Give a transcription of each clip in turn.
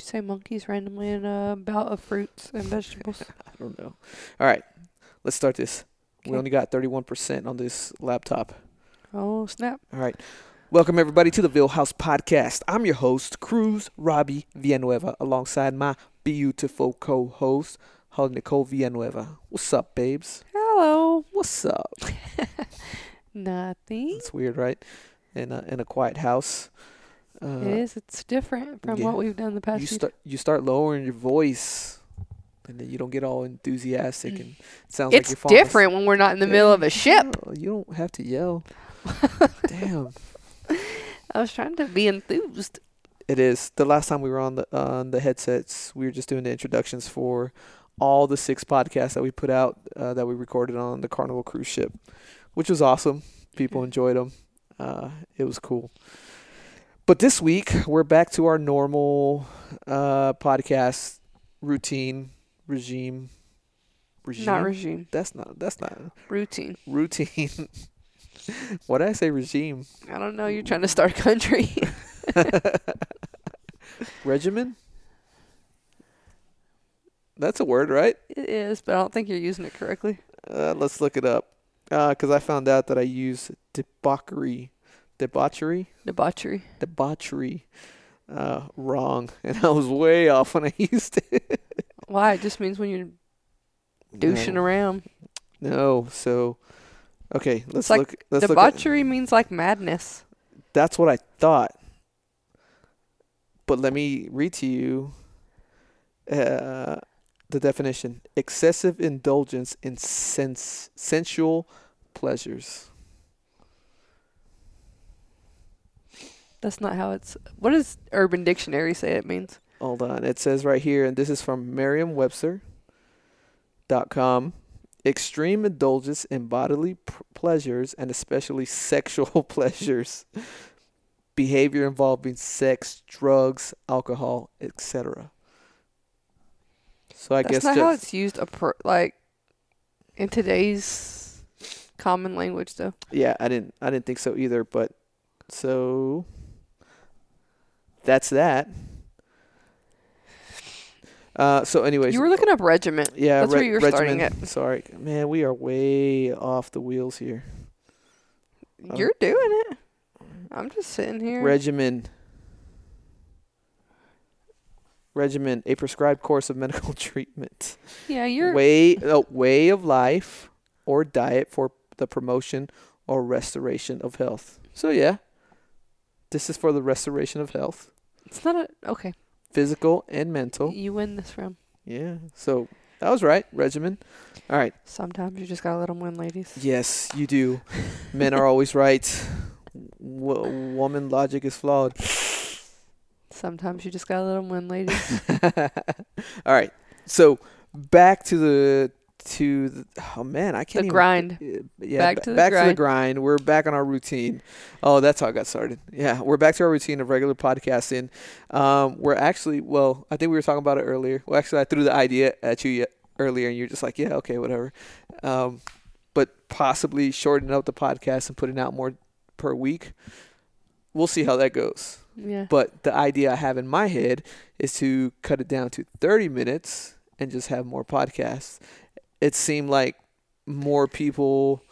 you say monkeys randomly in a bout of fruits and vegetables? I don't know. All right, let's start this. We only got 31% on this laptop. Oh snap! All right. Welcome, everybody, to the Vill House Podcast. I'm your host, Cruz Robbie Villanueva, alongside my beautiful co host, Holly Nicole Villanueva. What's up, babes? Hello. What's up? Nothing. It's weird, right? In a, in a quiet house. Uh, it is. It's different from yeah. what we've done the past. you start you start lowering your voice, and then you don't get all enthusiastic, and it sounds like you're asleep. different when we're not in the middle of a ship. You don't have to yell. Damn. I was trying to be enthused. It is. The last time we were on the on the headsets, we were just doing the introductions for all the six podcasts that we put out uh, that we recorded on the Carnival cruise ship, which was awesome. People Mhm. enjoyed them. Uh, it was cool. But this week we're back to our normal uh, podcast routine regime. Regime. Not regime. that's not. That's not Routine. routine. Why did I say regime? I don't know. You're trying to start a country. Regimen? That's a word, right? it is, but I don't think you're using it correctly. Uh, let's look it up. Because I found out that I use debauchery, debauchery, Debauchery. debauchery uh, wrong. And I was way off when I used it. Why? It just means when you're douching no, around. No, so. Okay, let's like look. Let's look. At, Debauchery means like madness. that's what I thought. But let me read to you uh, the definition excessive indulgence in sens- sensual pleasures. That's not how it's. What does Urban Dictionary say it means? Hold on. It says right here, and this is from Merriam-Webster.com. Extreme indulgence in bodily p- pleasures and especially sexual pleasures. Behavior involving sex, drugs, alcohol, etc. So I That's guess not how it's used. A per, like in today's common language, though. yeah, I didn't I didn't think so either, but so that's that. Uh, so anyways, You were looking up regiment. Yeah, That's where you were starting it. Sorry, man, we are way off the wheels here. Um, You're doing it. I'm just sitting here. Regimen. Regimen, a prescribed course of medical treatment. yeah, you're. Way, a way of life or diet for the promotion or restoration of health. So yeah, this is for the restoration of health, It's not a. Okay. physical and mental. You win this round. Yeah, so that was right. Regimen. All right. Sometimes you just gotta let them win, ladies. Yes, you do. Men are always right. W- woman logic is flawed. Sometimes you just gotta let them win, ladies. All right. So back to the to the oh man, I can't The even, grind. uh, Yeah, Back ba- to the back to the grind. grind. We're back on our routine. Oh, that's how I got started. Yeah, we're back to our routine of regular podcasting. Um, we're actually well, I think we were talking about it earlier. Well, actually, I threw the idea at you earlier, and you're just like, yeah, okay, whatever. Um, but possibly shortening up the podcast and putting out more per week. We'll see how that goes. yeah. But the idea I have in my head is to cut it down to 30 minutes and just have more podcasts. It seemed like more people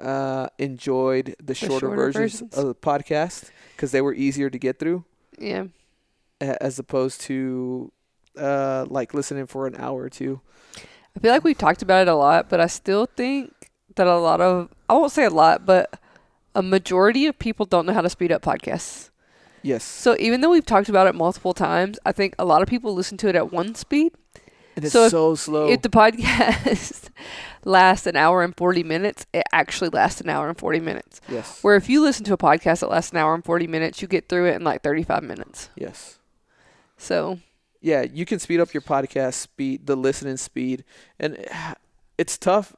uh, enjoyed the shorter, shorter versions versions. of the podcast because they were easier to get through yeah. as opposed to uh, like listening for an hour or two. I feel like we've talked about it a lot, but I still think that a lot of I won't say a lot, but a majority of people don't know how to speed up podcasts. Yes. So even though we've talked about it multiple times, I think a lot of people listen to it at one speed. And it's so if- so slow. If the podcast lasts an hour and 40 minutes, it actually lasts an hour and 40 minutes. yes. Where if you listen to a podcast that lasts an hour and 40 minutes, you get through it in like 35 minutes. Yes. So, yeah, you can speed up your podcast speed, the listening speed, and it's tough.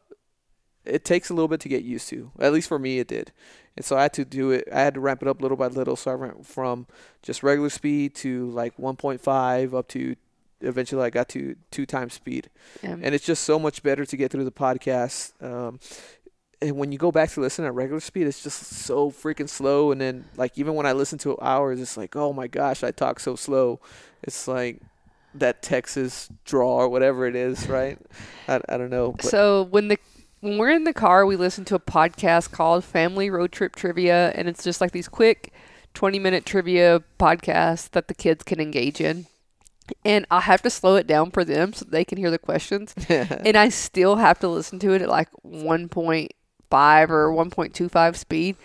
It takes a little bit to get used to. At least for me, it did. And so I had to do it. I had to ramp it up little by little. So I went from just regular speed to like 1.5 up to eventually I got to two times speed. yeah. And it's just so much better to get through the podcast. Um, and when you go back to listen at regular speed, it's just so freaking slow. And then like even when I listen to ours, it's like, oh my gosh, I talk so slow. It's like that Texas draw or whatever it is, right? I, I don't know. But So when the when we're in the car, we listen to a podcast called Family Road Trip Trivia, and it's just like these quick twenty minute trivia podcasts that the kids can engage in. And I have to slow it down for them so they can hear the questions. and I still have to listen to it at like 1.5 or 1.25 speed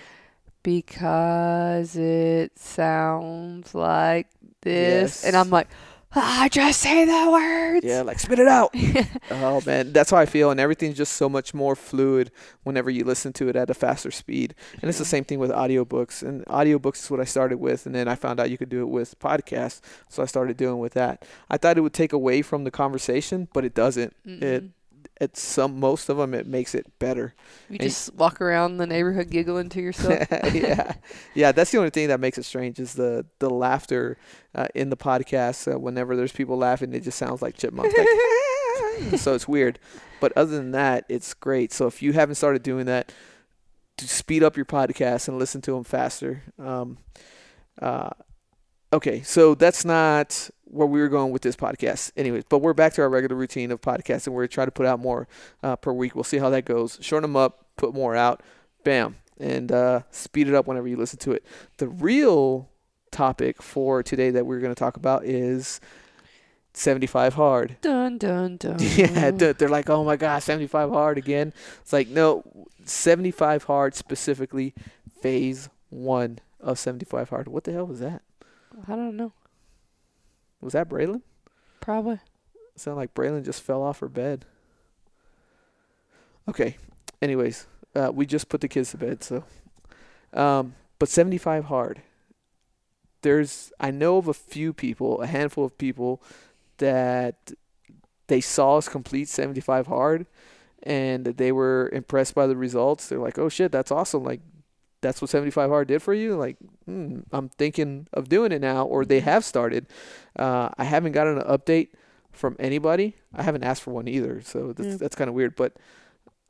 because it sounds like this. And I'm like, ah, just say the words. Yeah, like spit it out. oh man, that's how I feel, and everything's just so much more fluid whenever you listen to it at a faster speed. And it's the same thing with audiobooks. And audiobooks is what I started with, and then I found out you could do it with podcasts, so I started doing with that. I thought it would take away from the conversation, but it doesn't. It It's some most of them it makes it better. You And- just walk around the neighborhood giggling to yourself. yeah, yeah. That's the only thing that makes it strange is the the laughter uh, in the podcast. Uh, whenever there's people laughing, it just sounds like chipmunks. Like, so it's weird. But other than that, it's great. So if you haven't started doing that, to speed up your podcast and listen to them faster. Um, uh, okay, so that's not where we were going with this podcast, anyways. But we're back to our regular routine of podcasts, and we're trying to put out more uh, per week. We'll see how that goes. Shorten them up, put more out, bam, and uh, speed it up whenever you listen to it. The real topic for today that we're going to talk about is 75 hard. dun dun dun. Yeah, they're like, oh my gosh, 75 hard again. It's like, no, 75 hard specifically, phase one of 75 hard. What the hell was that? I don't know. Was that Braylon? Probably. It sounded like Braylon just fell off her bed. Okay. Anyways, uh, we just put the kids to bed, so. Um, but 75 hard. There's, I know of a few people, a handful of people, that they saw us complete 75 hard, and they were impressed by the results. They're like, "Oh shit, that's awesome! Like, that's what 75 hard did for you." Like, hmm, I'm thinking of doing it now, or they have started. Uh, I haven't gotten an update from anybody. I haven't asked for one either, so that's Yeah. that's kind of weird. But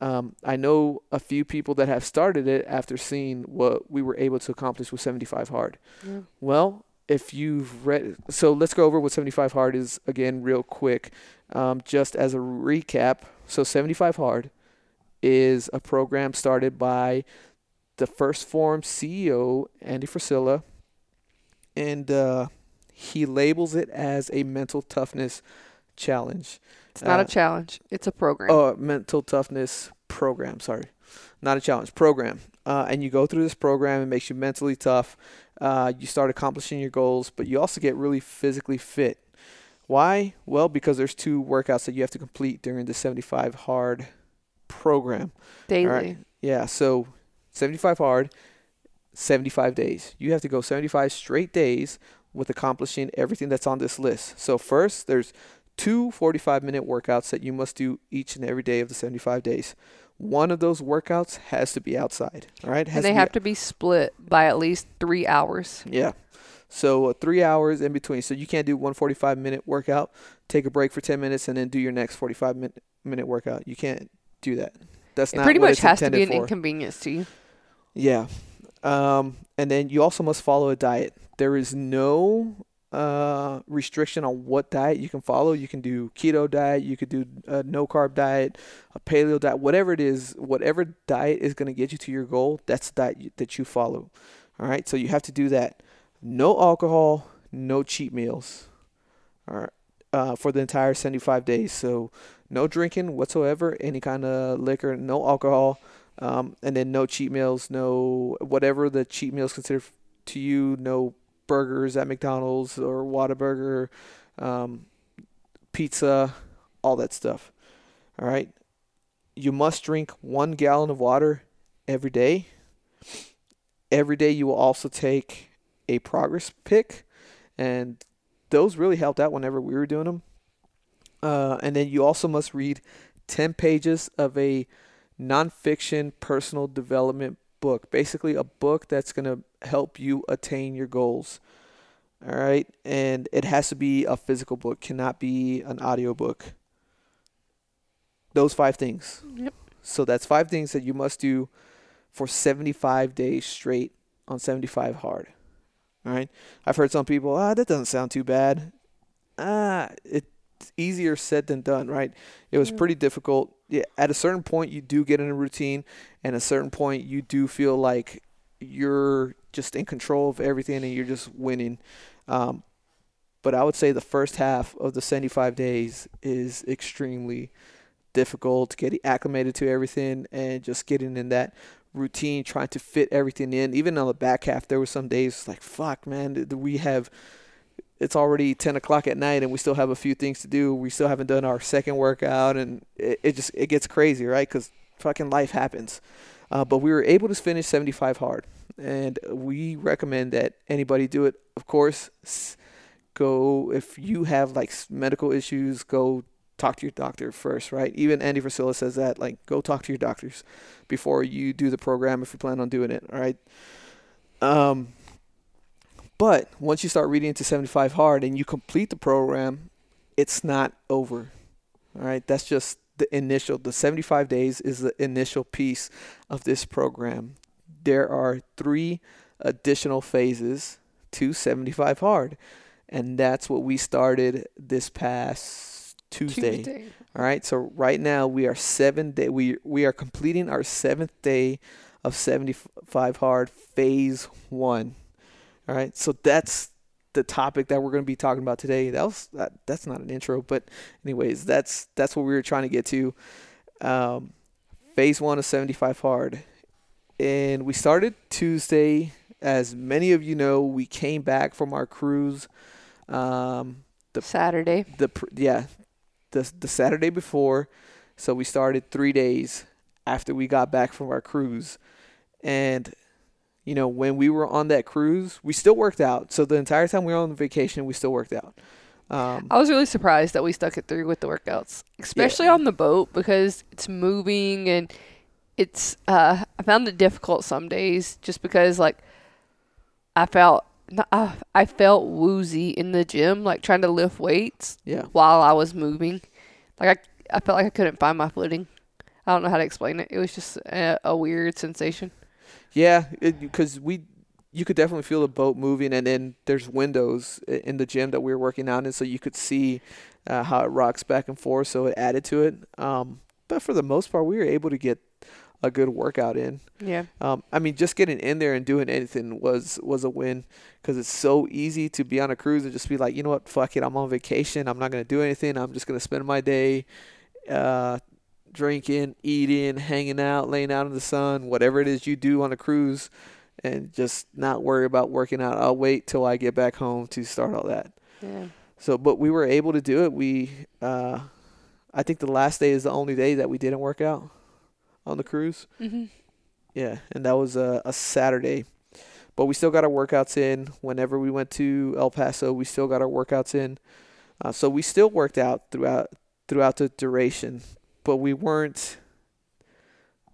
um, I know a few people that have started it after seeing what we were able to accomplish with 75 hard. Yeah. Well, if you've read, so let's go over what 75 hard is again, real quick, um, just as a recap. So 75 hard is a program started by the 1st Phorm CEO Andy Frisella, and uh, he labels it as a mental toughness challenge. It's not Uh, a challenge. It's a program. Oh, mental toughness program. Sorry, not a challenge program. Uh, and you go through this program. It makes you mentally tough. Uh, you start accomplishing your goals, but you also get really physically fit. Why? Well, because there's two workouts that you have to complete during the 75 hard program. Daily. right. Yeah, so 75 hard, 75 days. You have to go 75 straight days with accomplishing everything that's on this list. So first, there's two 45 minute workouts that you must do each and every day of the 75 days. One of those workouts has to be outside. All right, Has And they be- have to be split by at least three hours. yeah. So uh, three hours in between. So you can't do one 45 minute workout, take a break for 10 minutes, and then do your next 45 minute, minute workout. You can't do that. That's It not pretty much has to be an for. inconvenience to you. Yeah. Um, and then you also must follow a diet. There is no uh, restriction on what diet you can follow. You can do keto diet, you could do a no carb diet, a paleo diet, whatever it is, whatever diet is going to get you to your goal, that's the diet that you follow. All right. So you have to do that. No alcohol, no cheat meals. All right. Uh, for the entire 75 days. So no drinking whatsoever, any kind of liquor, no alcohol. Um, and then no cheat meals, no whatever the cheat meals consider to you, no burgers at McDonald's or Whataburger, um, pizza, all that stuff. All right. You must drink one gallon of water every day. Every day you will also take a progress pic, and those really helped out whenever we were doing them. Uh, and then you also must read 10 pages of a nonfiction personal development book. Basically, a book that's going to help you attain your goals. All right. And it has to be a physical book, cannot be an audio book. Those five things. Yep. So that's five things that you must do for 75 days straight on 75 hard. All right. I've heard some people, ah, that doesn't sound too bad. Ah, it's easier said than done, right? It was Mm. pretty difficult. Yeah, at a certain point, you do get in a routine, and at a certain point, you do feel like you're just in control of everything and you're just winning. Um, but I would say the first half of the 75 days is extremely difficult getting acclimated to everything and just getting in that routine, trying to fit everything in. Even on the back half, there were some days like, fuck, man, we have. It's already 10 o'clock at night and we still have a few things to do. We still haven't done our second workout and it, it just it gets crazy, right? Because fucking life happens. Uh, but we were able to finish 75 hard, and we recommend that anybody do it. Of course, go if you have like medical issues, go talk to your doctor first, right? Even Andy Frisella says that, like, go talk to your doctors before you do the program if you plan on doing it, all right? Um, but once you start reading into 75 hard and you complete the program, it's not over, all right? That's just the initial, the 75 days is the initial piece of this program. There are three additional phases to 75 hard, and that's what we started this past Tuesday. All right. So right now we are seven day. We we are completing our seventh day of 75 hard phase one. All right. So that's the topic that we're going to be talking about today. That was that, that's not an intro, but anyways, that's that's what we were trying to get to. Um, phase one of 75 hard, and we started Tuesday. As many of you know, we came back from our cruise. Um, Saturday. the yeah the the Saturday before so we started 3 days after we got back from our cruise and you know when we were on that cruise we still worked out so the entire time we were on vacation we still worked out um, I was really surprised that we stuck it through with the workouts, especially on the boat because it's moving and it's. Uh, I found it difficult some days just because like I felt uh, I felt woozy in the gym, like trying to lift weights yeah while I was moving. Like I, I felt like I couldn't find my footing. I don't know how to explain it. It was just a, a weird sensation. Yeah because we you could definitely feel the boat moving and then there's windows in the gym that we were working out in so you could see uh, how it rocks back and forth so it added to it um, but for the most part we were able to get a good workout in Yeah. Um, I mean, just getting in there and doing anything was was a win because it's so easy to be on a cruise and just be like, you know what, fuck it, I'm on vacation. I'm not gonna do anything. I'm just gonna spend my day, uh, drinking, eating, hanging out, laying out in the sun, whatever it is you do on a cruise, and just not worry about working out. I'll wait till I get back home to start all that. Yeah. So, but we were able to do it. We, uh, I think the last day is the only day that we didn't work out on the cruise. hmm Yeah, and that was a, a Saturday. But we still got our workouts in. Whenever we went to El Paso, we still got our workouts in. Uh, so we still worked out throughout throughout the duration, but we weren't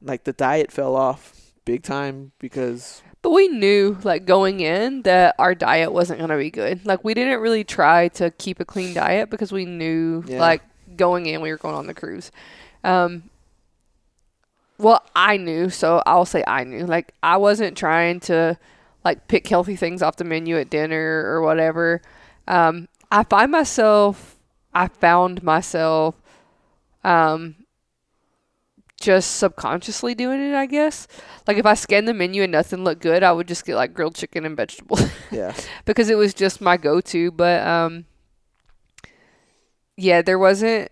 like the diet fell off big time because But we knew, like, going in that our diet wasn't going to be good. Like, we didn't really try to keep a clean diet because we knew, Yeah. like, going in, we were going on the cruise. Um, well, I knew, so I'll say I knew. Like, I wasn't trying to, like, pick healthy things off the menu at dinner or whatever. Um, I find myself, I found myself, um, just subconsciously doing it, I guess. Like if I scanned the menu and nothing looked good, I would just get like grilled chicken and vegetables yeah, because it was just my go-to. But um, yeah, there wasn't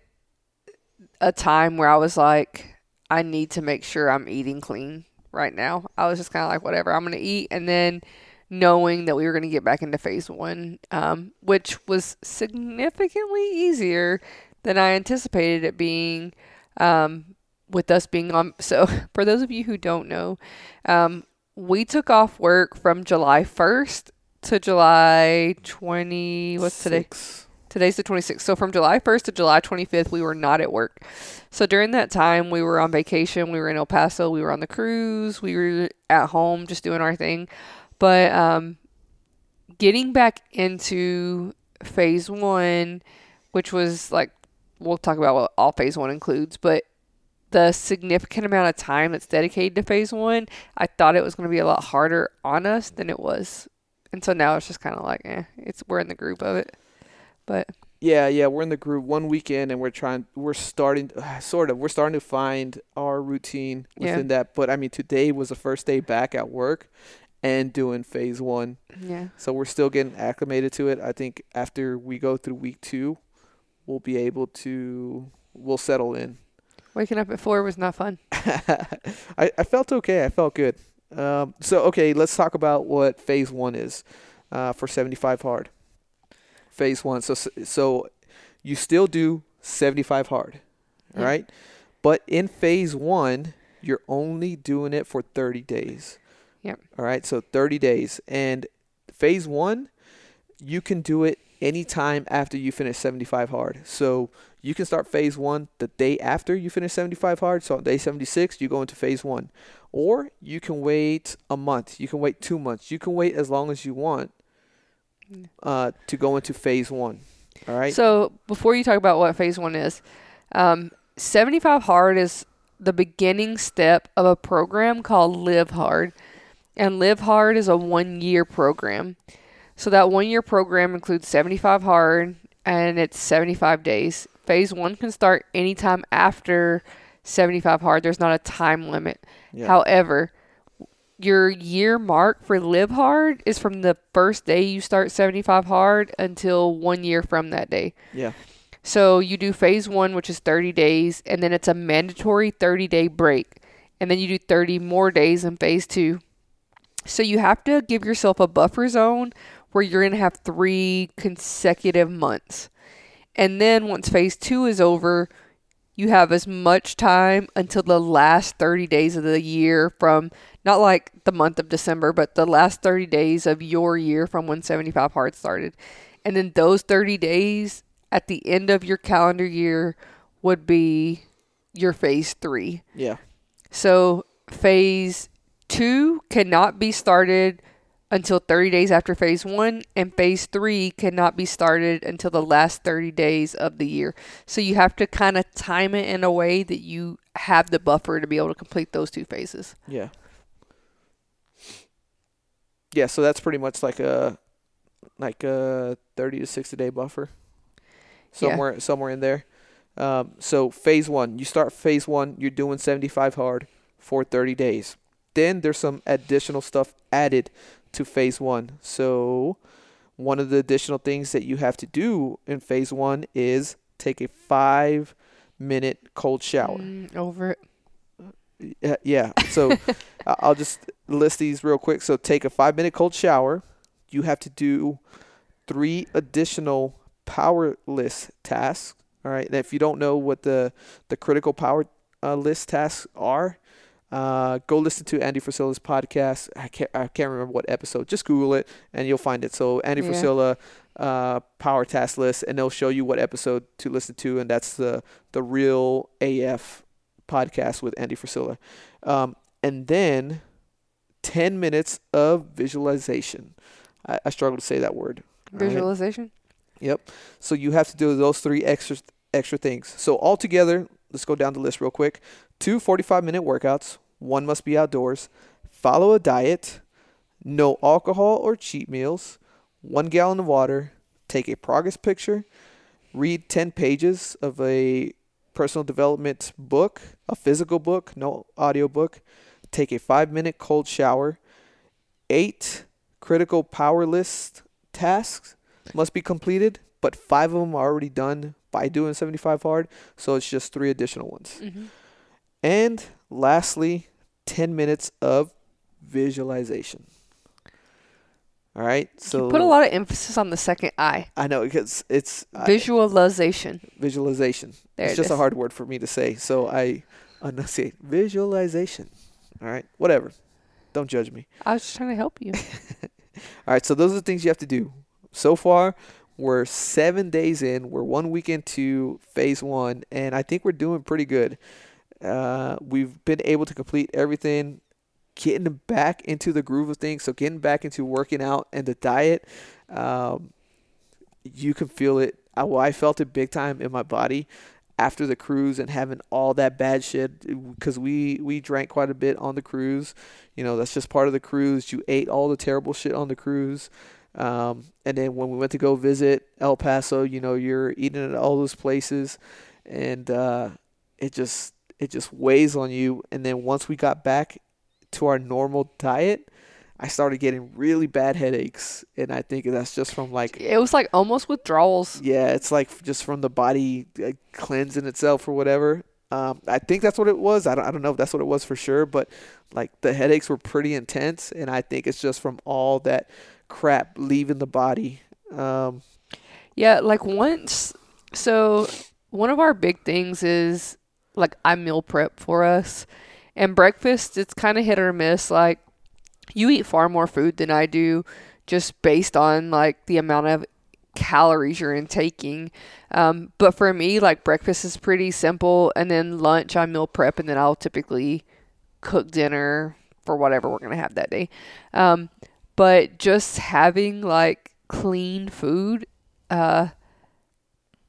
a time where I was like, I need to make sure I'm eating clean right now. I was just kind of like, whatever, I'm gonna eat, and then knowing that we were gonna get back into phase one, um, which was significantly easier than I anticipated it being. Um, with us being on, so for those of you who don't know, um, we took off work from July 1st to July 20. What's today? Six. Today's the 26th. So from July 1st to July 25th, we were not at work. So during that time, we were on vacation. We were in El Paso. We were on the cruise. We were at home just doing our thing. But um, getting back into phase one, which was like, we'll talk about what all phase one includes, but the significant amount of time that's dedicated to phase one, I thought it was going to be a lot harder on us than it was. And so now it's just kind of like, eh, it's we're in the group of it. But Yeah, yeah, we're in the group one weekend and we're trying we're starting sort of we're starting to find our routine Yeah. within that. But I mean today was the first day back at work and doing phase 1. yeah, So we're still getting acclimated to it. I think after we go through week 2, we'll be able to we'll settle in. waking up at four was not fun. I, I felt okay. I felt good. Um, so okay, let's talk about what phase one is uh, for 75 hard. Phase one. So so you still do 75 hard, all Yeah. right? But in phase one, you're only doing it for 30 days. Yep. All right. So 30 days, and phase one, you can do it anytime after you finish 75 hard. So you can start phase one the day after you finish 75 hard. So on day 76, you go into phase one. Or you can wait a month. You can wait two months. You can wait as long as you want Mm. uh, to go into phase one. All right. So before you talk about what phase one is, um, 75 hard is the beginning step of a program called Live Hard. And Live Hard is a one year program. So that one year program includes 75 hard and it's 75 days. Phase one can start anytime after 75 hard. There's not a time limit. yeah. However, your year mark for live hard is from the first day you start 75 hard until one year from that day. yeah. So you do phase one, which is 30 days, and then it's a mandatory 30 day break. And then you do 30 more days in phase two. So you have to give yourself a buffer zone where you're going to have three consecutive months. And then once phase two is over, you have as much time until the last 30 days of the year from not like the month of December, but the last 30 days of your year from when 75 hard started. And then those 30 days at the end of your calendar year would be your phase three. Yeah. So phase two cannot be started until 30 days after phase one, and phase three cannot be started until the last 30 days of the year. So you have to kind of time it in a way that you have the buffer to be able to complete those two phases. Yeah. Yeah, so that's pretty much like a like a 30 to 60 day buffer. Yeah. Somewhere somewhere in there. Um, so phase 1, you start phase 1, you're doing 75 hard for 30 days. Then there's some additional stuff added to phase 1. So one of the additional things that you have to do in phase 1 is take a 5 minute cold shower. Mm, over it. Yeah, yeah. So I'll just list these real quick. So take a five minute cold shower. You have to do three additional power list tasks. All right. And if you don't know what the the critical power uh, list tasks are, uh, go listen to Andy Frisella's podcast. I can't I can't remember what episode. Just Google it and you'll find it. So Andy Yeah. Frisella uh, power task list, and they'll show you what episode to listen to, and that's the the real AF podcast with Andy Frisella. Um, and then 10 minutes of visualization. I, I struggle to say that word. all right? Visualization. Yep. So you have to do those three extra extra things. So altogether, let's go down the list real quick. Two 45 minute workouts. One must be outdoors. Follow a diet. No alcohol or cheat meals. One gallon of water. Take a progress picture. Read 10 pages of a personal development book, a physical book, no audio book. Take a five minute cold shower. Eight critical power list tasks must be completed, but five of them are already done by doing 75 hard, so it's just three additional ones. hmm And lastly, 10 minutes of visualization. All right, so you put a lot of emphasis on the second I. I know because it's I- Visualization. visualization. There it's it just a hard word for me to say, so I enunciate visualization. All right, whatever. Don't judge me. I was just trying to help you. All right, so those are the things you have to do. So far, we're seven days in. We're one week into phase one, and I think we're doing pretty good. Uh, we've been able to complete everything, getting back into the groove of things. So getting back into working out and the diet, um, you can feel it. I, well, I felt it big time in my body after the cruise and having all that bad shit because we we drank quite a bit on the cruise. You know, that's just part of the cruise. You ate all the terrible shit on the cruise. Um, and then when we went to go visit El Paso, you know, you're eating at all those places, and uh, it just it just weighs on you. And then once we got back to our normal diet, I started getting really bad headaches, and I think that's just from like It was like almost withdrawals. yeah, it's like just from the body uh, cleansing itself or whatever. Um, I think that's what it was. I don't, I don't know if that's what it was for sure, but like the headaches were pretty intense, and I think it's just from all that crap leaving the body. Um, Yeah, like once. So one of our big things is like I meal prep for us, and breakfast it's kind of hit or miss. Like you eat far more food than I do, just based on like the amount of calories you're intaking. Um, but for me, like breakfast is pretty simple, and then lunch I meal prep, and then I'll typically cook dinner for whatever we're gonna have that day. Um, but just having like clean food, uh,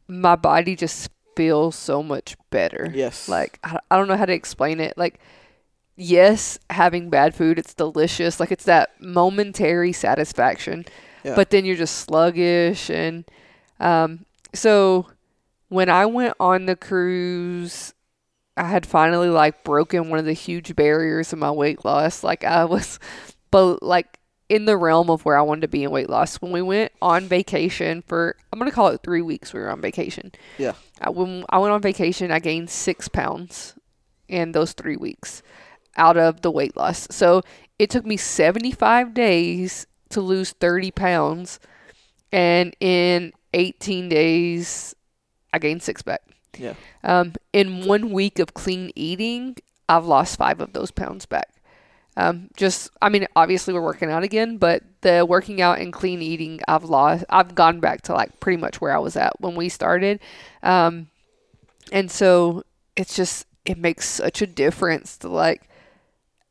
my body just feels so much better. yes, Like I, I don't know how to explain it. Like yes, having bad food, it's delicious. Like it's that momentary satisfaction. Yeah. But then you're just sluggish and um so when I went on the cruise I had finally like broken one of the huge barriers of my weight loss. Like I was but like in the realm of where I wanted to be in weight loss. When we went on vacation for I'm gonna call it three weeks we were on vacation. Yeah. I, when I went on vacation I gained six pounds in those three weeks out of the weight loss. So it took me 75 days to lose 30 pounds, and in 18 days, I gained six back. Yeah. Um, in one week of clean eating, I've lost five of those pounds back. Um, just, I mean, obviously we're working out again, but the working out and clean eating, I've lost, I've gone back to like pretty much where I was at when we started. Um, and so it's just, it makes such a difference to like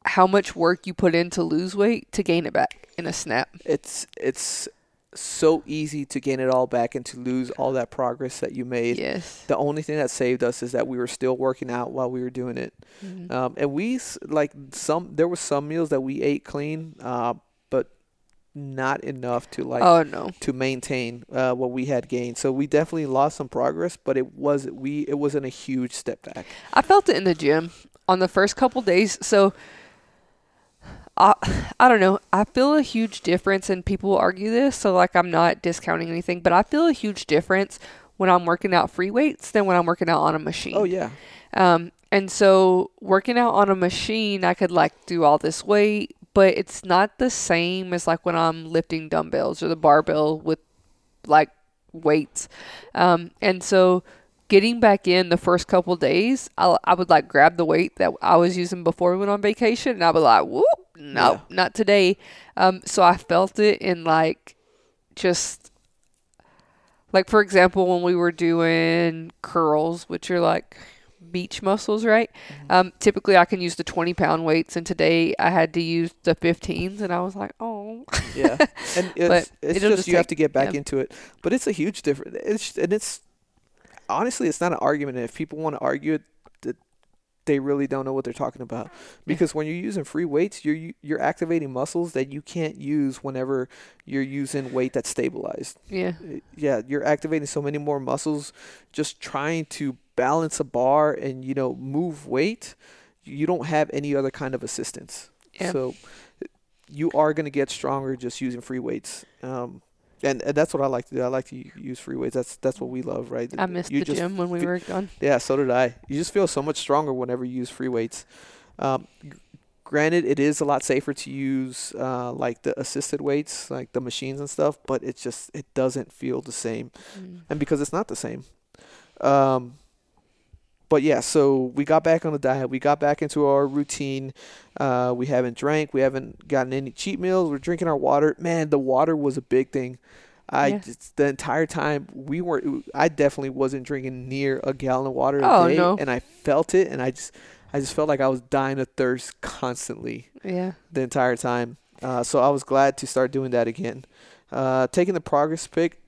how much work you put in to lose weight to gain it back in a snap. it's it's so easy to gain it all back and to lose all that progress that you made. Yes. The only thing that saved us is that we were still working out while we were doing it. Mhm. Um, and we like some there were some meals that we ate clean, uh, but not enough to like oh no. to maintain uh, what we had gained. So we definitely lost some progress, but it was we it wasn't a huge step back. I felt it in the gym on the first couple days. So I I don't know. I feel a huge difference and people argue this, so like I'm not discounting anything, but I feel a huge difference when I'm working out free weights than when I'm working out on a machine. Oh yeah, Um, and so working out on a machine, I could like do all this weight, but it's not the same as like when I'm lifting dumbbells or the barbell with like weights. Um, and so getting back in the first couple days, I, I would like grab the weight that I was using before we went on vacation, and I would be like, whoop, nope, not today. Um, so I felt it in like just like for example when we were doing curls, which are like beach muscles, right? Um, typically I can use the 20 pound weights, and today I had to use the 15s, and I was like, oh, yeah. And it's, it's just just you have to get back yeah. into it. But it's a huge difference. It's and it's honestly it's not an argument. If people want to argue it, they really don't know what they're talking about. Because when you're using free weights, you're you're activating muscles that you can't use whenever you're using weight that's stabilized. yeah, Uh, Yeah, you're activating so many more muscles just trying to balance a bar and you know move weight. You don't have any other kind of assistance. Yeah. So you are going to get stronger just using free weights. Um, and, and that's what I like to do. I like to u- use free weights. That's that's what we love, right? I missed you the just gym when we were gone. Yeah, so did I. You just feel so much stronger whenever you use free weights. Um, granted, it is a lot safer to use uh, like the assisted weights, like the machines and stuff, but it just it doesn't feel the same, Mm. and because it's not the same. Um, but yeah, so we got back on the diet. We got back into our routine. Uh, we haven't drank. We haven't gotten any cheat meals. We're drinking our water. Man, the water was a big thing. I Yeah. just, the entire time we weren't. I definitely wasn't drinking near a gallon of water a Oh, day, no. and I felt it, and I just, I just felt like I was dying of thirst constantly Yeah. the entire time. Uh, so I was glad to start doing that again. Uh, taking the progress pic,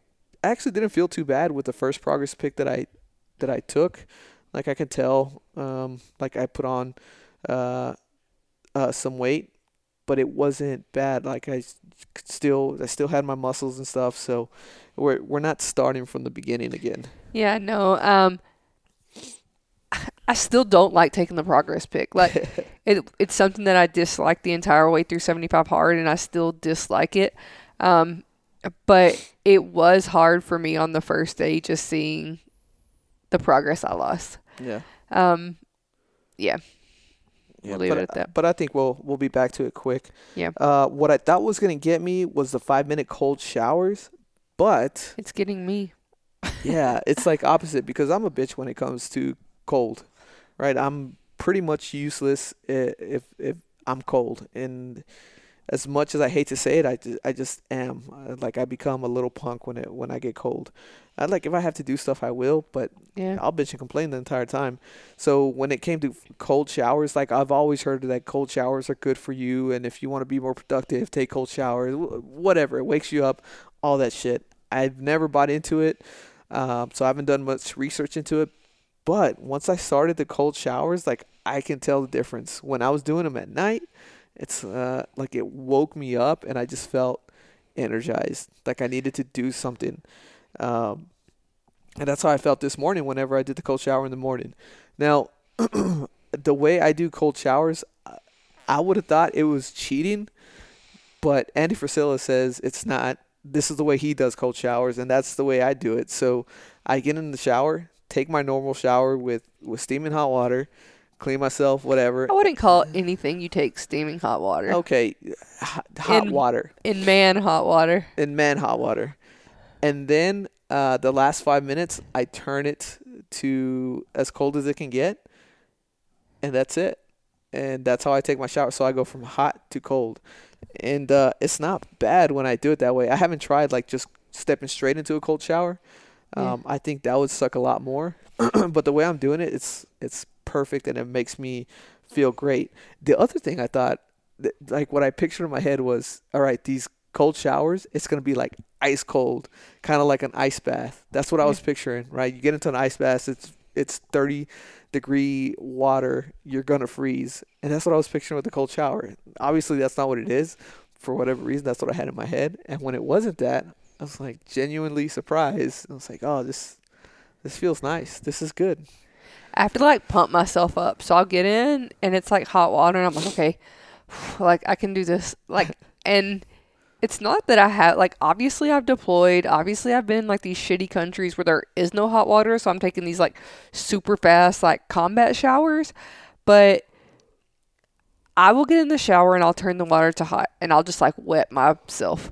I actually didn't feel too bad with the first progress pic that I that I took. Like I could tell, um, like I put on uh, uh, some weight, but it wasn't bad. Like I still, I still had my muscles and stuff. So we're we're not starting from the beginning again. Yeah, no. Um, I still don't like taking the progress pic. Like it, it's something that I dislike the entire way through 75 hard, and I still dislike it. Um, but it was hard for me on the first day just seeing the progress I lost. Yeah. Um, yeah. Yeah, We'll leave but, it at that. But I think we'll we'll be back to it quick. Yeah. Uh, what I thought was gonna get me was the five minute cold showers, but It's getting me. yeah, it's like opposite because I'm a bitch when it comes to cold, right? I'm pretty much useless if if I'm cold, and as much as I hate to say it, I just, I just am. Like I become a little punk when it when I get cold. I like if I have to do stuff, I will, but Yeah. I'll bitch and complain the entire time. So when it came to cold showers, like I've always heard that cold showers are good for you, and if you want to be more productive, take cold showers. Whatever, it wakes you up, all that shit. I've never bought into it, um, so I haven't done much research into it. But once I started the cold showers, like I can tell the difference. When I was doing them at night, it's uh, like it woke me up, and I just felt energized, like I needed to do something. Um, and that's how I felt this morning whenever I did the cold shower in the morning. Now, the way I do cold showers, I- would have thought it was cheating, but Andy Frisella says it's not. This is the way he does cold showers, and that's the way I do it. So I get in the shower, take my normal shower with, with steaming hot water, clean myself, whatever. I wouldn't call anything you take steaming hot water. Okay, hot, hot In- water. In man hot water. in man hot water. And then uh, the last five minutes, I turn it to as cold as it can get. And that's it. And that's how I take my shower. So I go from hot to cold. And uh, it's not bad when I do it that way. I haven't tried like just stepping straight into a cold shower. Yeah. Um, I think that would suck a lot more. but the way I'm doing it, it's it's perfect and it makes me feel great. The other thing I thought, th- like what I pictured in my head was, all right, these cold showers, it's gonna be like ice cold, kind of like an ice bath. That's what I was mm. picturing, right? You get into an ice bath, it's it's 30 degree water, you're gonna freeze, and that's what I was picturing with the cold shower. Obviously, that's not what it is. For whatever reason, that's what I had in my head. And when it wasn't that, I was like genuinely surprised. I was like, oh, this this feels nice. This is good. I have to like pump myself up. So I'll get in and it's like hot water and I'm like, okay, like I can do this. Like, and it's not that I have, like, obviously I've deployed. Obviously I've been in like these shitty countries where there is no hot water. So I'm taking these like super fast, like combat showers. But I will get in the shower and I'll turn the water to hot and I'll just like wet myself.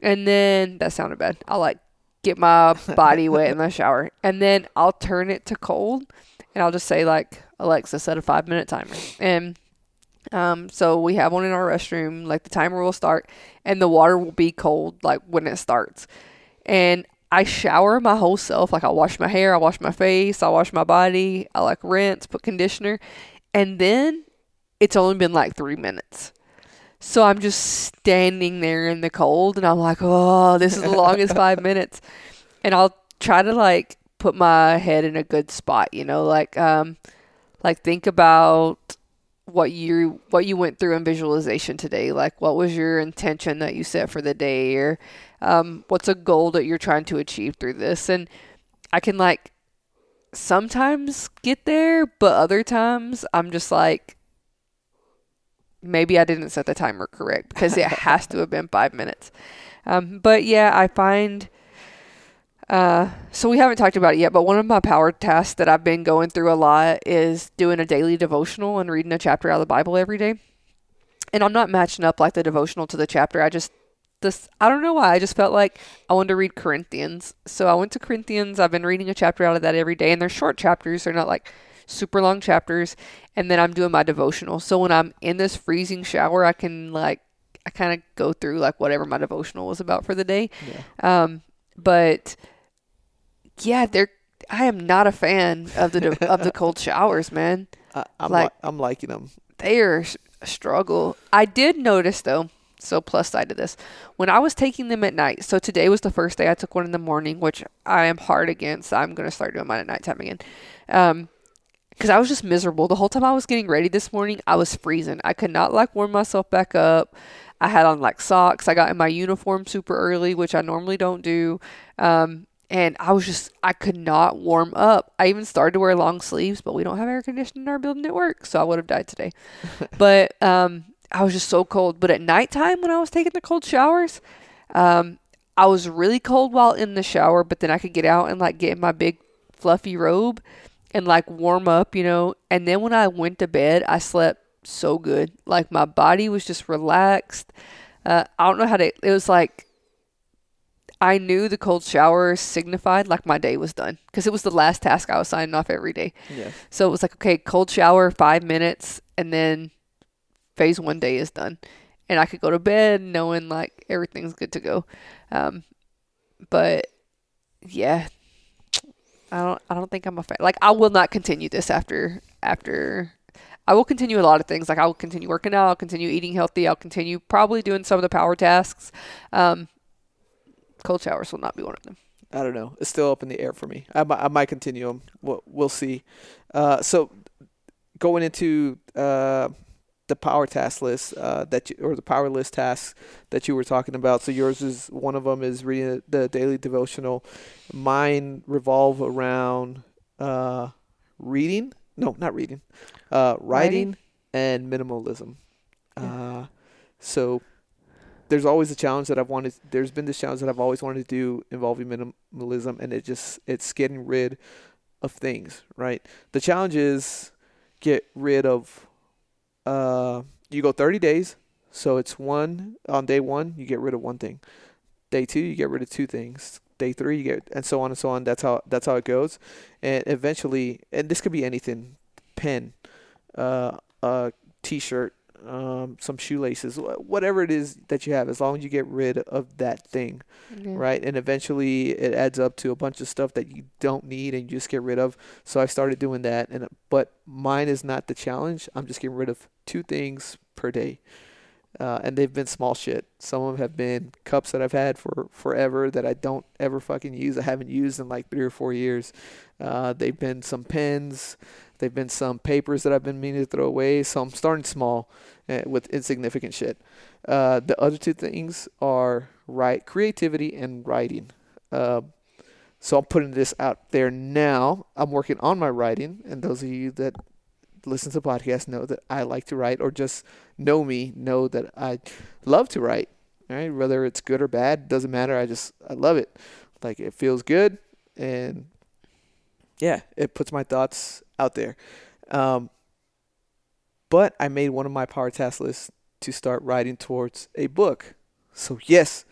And then that sounded bad. I'll like get my body wet in the shower. And then I'll turn it to cold and I'll just say like Alexa set a five minute timer. And um so we have one in our restroom, like the timer will start and the water will be cold like when it starts. And I shower my whole self. Like I wash my hair, I wash my face, I wash my body, I like rinse, put conditioner, and then it's only been like three minutes. So I'm just standing there in the cold and I'm like, oh, this is the longest five minutes. And I'll try to like put my head in a good spot, you know, like um like think about what you what you went through in visualization today. Like what was your intention that you set for the day or um what's a goal that you're trying to achieve through this? And I can like sometimes get there, but other times I'm just like maybe I didn't set the timer correct because it has to have been five minutes. Um, but yeah, I find. Uh, so we haven't talked about it yet, but one of my power tasks that I've been going through a lot is doing a daily devotional and reading a chapter out of the Bible every day. And I'm not matching up like the devotional to the chapter. I just this I don't know why. I just felt like I wanted to read Corinthians. So I went to Corinthians. I've been reading a chapter out of that every day and they're short chapters. They're not like super long chapters and then I'm doing my devotional. So when I'm in this freezing shower, I can like I kind of go through like whatever my devotional was about for the day. Yeah. Um, but yeah, they're. I am not a fan of the of the cold showers, man. I, I'm Like- like I'm liking them. They are a struggle. I did notice though. So plus side to this, when I was taking them at night. So today was the first day I took one in the morning, which I am hard against. I'm gonna start doing mine at nighttime again. Um, because I was just miserable the whole time I was getting ready this morning. I was freezing. I could not like warm myself back up. I had on like socks. I got in my uniform super early, which I normally don't do. Um, and I was just I could not warm up. I even started to wear long sleeves, but we don't have air conditioning in our building at work, so I would have died today. but um, I was just so cold. But at nighttime when I was taking the cold showers, um, I was really cold while in the shower, but then I could get out and like get in my big fluffy robe and like warm up, you know. And then when I went to bed, I slept so good. Like my body was just relaxed. Uh, I don't know how to. It was like I knew the cold shower signified like my day was done because it was the last task I was signing off every day. Yeah. So it was like, okay, cold shower, five minutes, and then phase one day is done. And I could go to bed knowing like everything's good to go. Um, but yeah, I don't, I don't think I'm a fan. Like, I will not continue this after, after, I will continue a lot of things. Like, I will continue working out, I'll continue eating healthy, I'll continue probably doing some of the power tasks. Um, cold showers will not be one of them. I don't know. It's still up in the air for me. I, I might continue them. We'll, we'll see. Uh, so going into uh, the power task list uh, that you, or the power list tasks that you were talking about. So yours is one of them is reading the daily devotional. Mine revolve around uh, reading. No, not reading. Uh, writing, Writing? and minimalism. Yeah. Uh, so there's always a challenge that I've wanted. There's been this challenge that I've always wanted to do involving minimalism, and it just it's getting rid of things. Right. The challenge is get rid of. Uh, you go 30 days, so it's one on day one. You get rid of one thing. Day two, you get rid of two things. Day three, you get and so on and so on. That's how that's how it goes, and eventually, and this could be anything, pen, uh, a t-shirt, um, some shoelaces, whatever it is that you have, as long as you get rid of that thing, right? And eventually it adds up to a bunch of stuff that you don't need and you just get rid of. So I started doing that, and but mine is not the challenge. I'm just getting rid of two things per day. Uh, and they've been small shit. Some of them have been cups that I've had for forever that I don't ever fucking use. I haven't used in like three or four years. Uh, they've been some pens. They've been some papers that I've been meaning to throw away. So I'm starting small uh, with insignificant shit. Uh, the other two things are right creativity and writing. Uh, so I'm putting this out there now. I'm working on my writing, and those of you that listen to podcasts know that I like to write, or just know me know that I love to write. Right, whether it's good or bad doesn't matter. I just I love it. Like it feels good, and yeah, it puts my thoughts out there. Um, but I made one of my power task lists to start writing towards a book. So yes,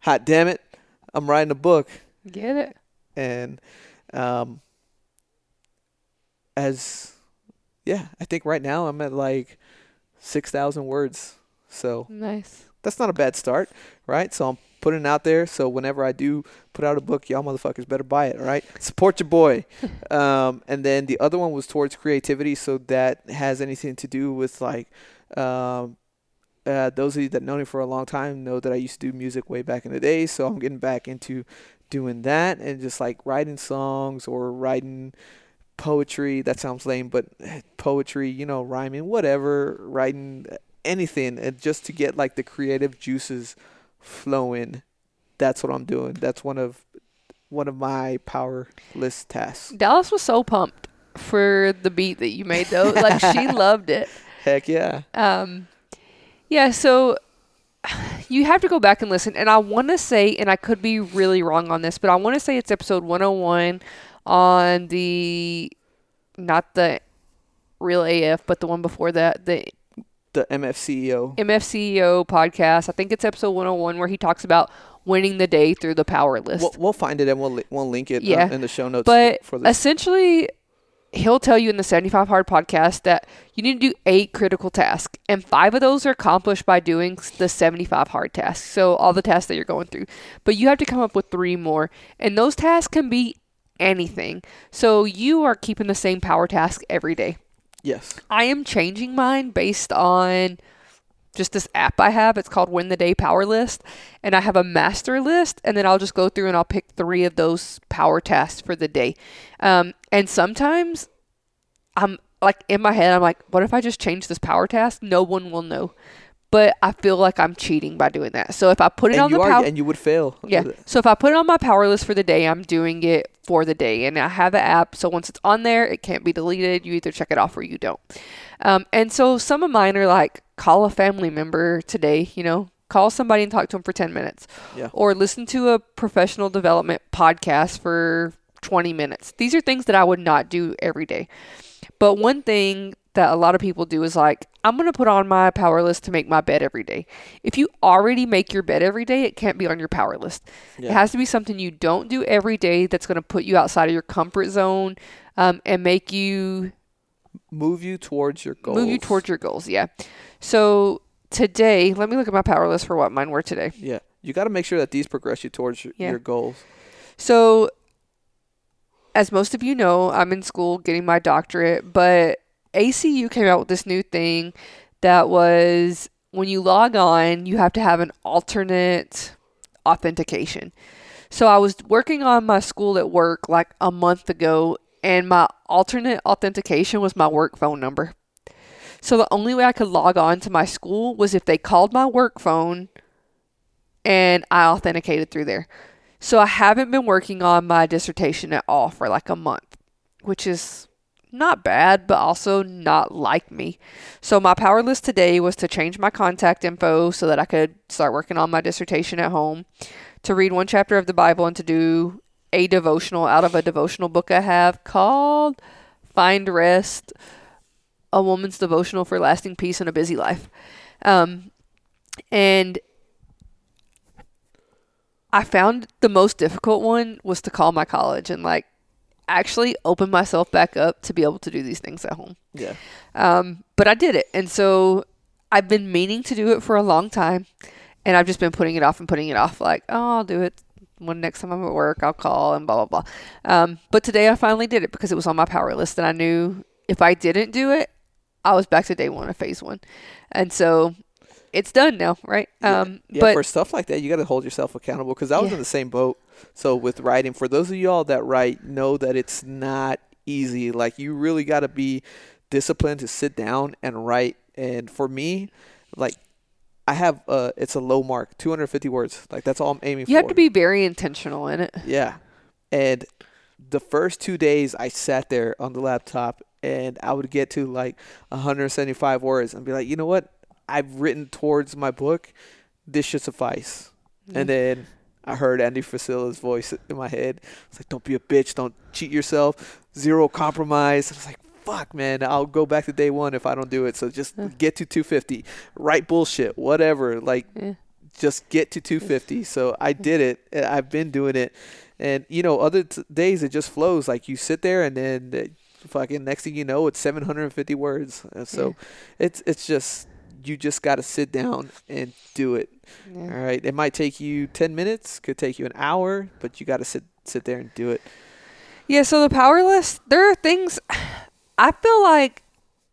hot damn it, I'm writing a book, Get it? and um, as yeah, I think right now I'm at like six thousand words. So Nice. that's not a bad start, right? So I'm putting it out there. So whenever I do put out a book, y'all motherfuckers better buy it, all right? Support your boy. um, and then the other one was towards creativity. So that has anything to do with like, um, uh, those of you that know me for a long time know that I used to do music way back in the day. So I'm getting back into doing that and just like writing songs or writing poetry. That sounds lame, but poetry, you know, rhyming, whatever, writing anything, and just to get like the creative juices flowing. That's what I'm doing. That's one of one of my power list tasks. Dallas was so pumped for the beat that you made though. Like she loved it. Heck yeah. Um, yeah, so you have to go back and listen. And I want to say, and I could be really wrong on this, but I want to say it's episode 101 on the, not the real AF, but the one before that, the The MFCEO. MFCEO podcast. I think it's episode 101 where he talks about winning the day through the power list. We'll, we'll find it and we'll li- we'll link it uh, Yeah. in the show notes But for this. essentially, he'll tell you in the 75 Hard podcast that you need to do eight critical tasks, and five of those are accomplished by doing the 75 hard tasks. So, all the tasks that you're going through. But you have to come up with three more, and those tasks can be anything. So, you are keeping the same power task every day. Yes. I am changing mine based on just this app I have. It's called Win the Day Power List. And I have a master list, and then I'll just go through and I'll pick three of those power tasks for the day. Um, and sometimes I'm like in my head, I'm like, what if I just change this power task? No one will know. But I feel like I'm cheating by doing that. So if I put it and on the are, power, and you would fail. yeah. So if I put it on my power list for the day, I'm doing it for the day. And I have an app. So once it's on there, it can't be deleted. You either check it off or you don't. Um, and so some of mine are like call a family member today, you know, call somebody and talk to them for 10 minutes. Yeah. Or listen to a professional development podcast for 20 minutes. These are things that I would not do every day. But one thing that a lot of people do is like, I'm going to put on my power list to make my bed every day. If you already make your bed every day, it can't be on your power list. It has to be something you don't do every day that's going to put you outside of your comfort zone um, and make you Move you towards your goals. move you towards your goals. Yeah. So today, let me look at my power list for what mine were today. Yeah. You got to make sure that these progress you towards your, Yeah. your goals. So, as most of you know, I'm in school getting my doctorate, but ACU came out with this new thing that was when you log on, you have to have an alternate authentication. So, I was working on my school at work like a month ago, and my alternate authentication was my work phone number. So, the only way I could log on to my school was if they called my work phone and I authenticated through there. So I haven't been working on my dissertation at all for like a month, which is not bad, but also not like me. So my power list today was to change my contact info so that I could start working on my dissertation at home, to read one chapter of the Bible and to do a devotional out of a devotional book I have called Find Rest, a woman's devotional for lasting peace in a busy life. Um, and I found the most difficult one was to call my college and like actually open myself back up to be able to do these things at home. Yeah. Um, but I did it. And so I've been meaning to do it for a long time. And I've just been putting it off and putting it off. Like, oh, I'll do it when next time I'm at work, I'll call and blah, blah, blah. Um, but today I finally did it because it was on my power list. And I knew if I didn't do it, I was back to day one of phase one. And so it's done now, right? Yeah. Um, yeah, but for stuff like that, you got to hold yourself accountable because I was Yeah. in the same boat. So with writing, for those of y'all that write, know that it's not easy. Like you really got to be disciplined to sit down and write. And for me, like I have uh, it's a low mark, 250 words. Like that's all I'm aiming you for. You have to be very intentional in it. Yeah. And the first two days I sat there on the laptop and I would get to like 175 words and be like, you know what? I've written towards my book. This should suffice. And then I heard Andy Frisella's voice in my head. It's like, don't be a bitch. Don't cheat yourself. Zero compromise. I was like, fuck, man. I'll go back to day one if I don't do it. So just get to 250. Write bullshit. Whatever. Like, Yeah. just get to 250. So I did it. I've been doing it, and you know, other t- days it just flows. Like you sit there, and then uh, fucking next thing you know, it's 750 words. And so it's it's just you just got to sit down and do it. All Yeah. right. It might take you 10 minutes, could take you an hour, but you got to sit sit there and do it. Yeah, so the power list, there are things I feel like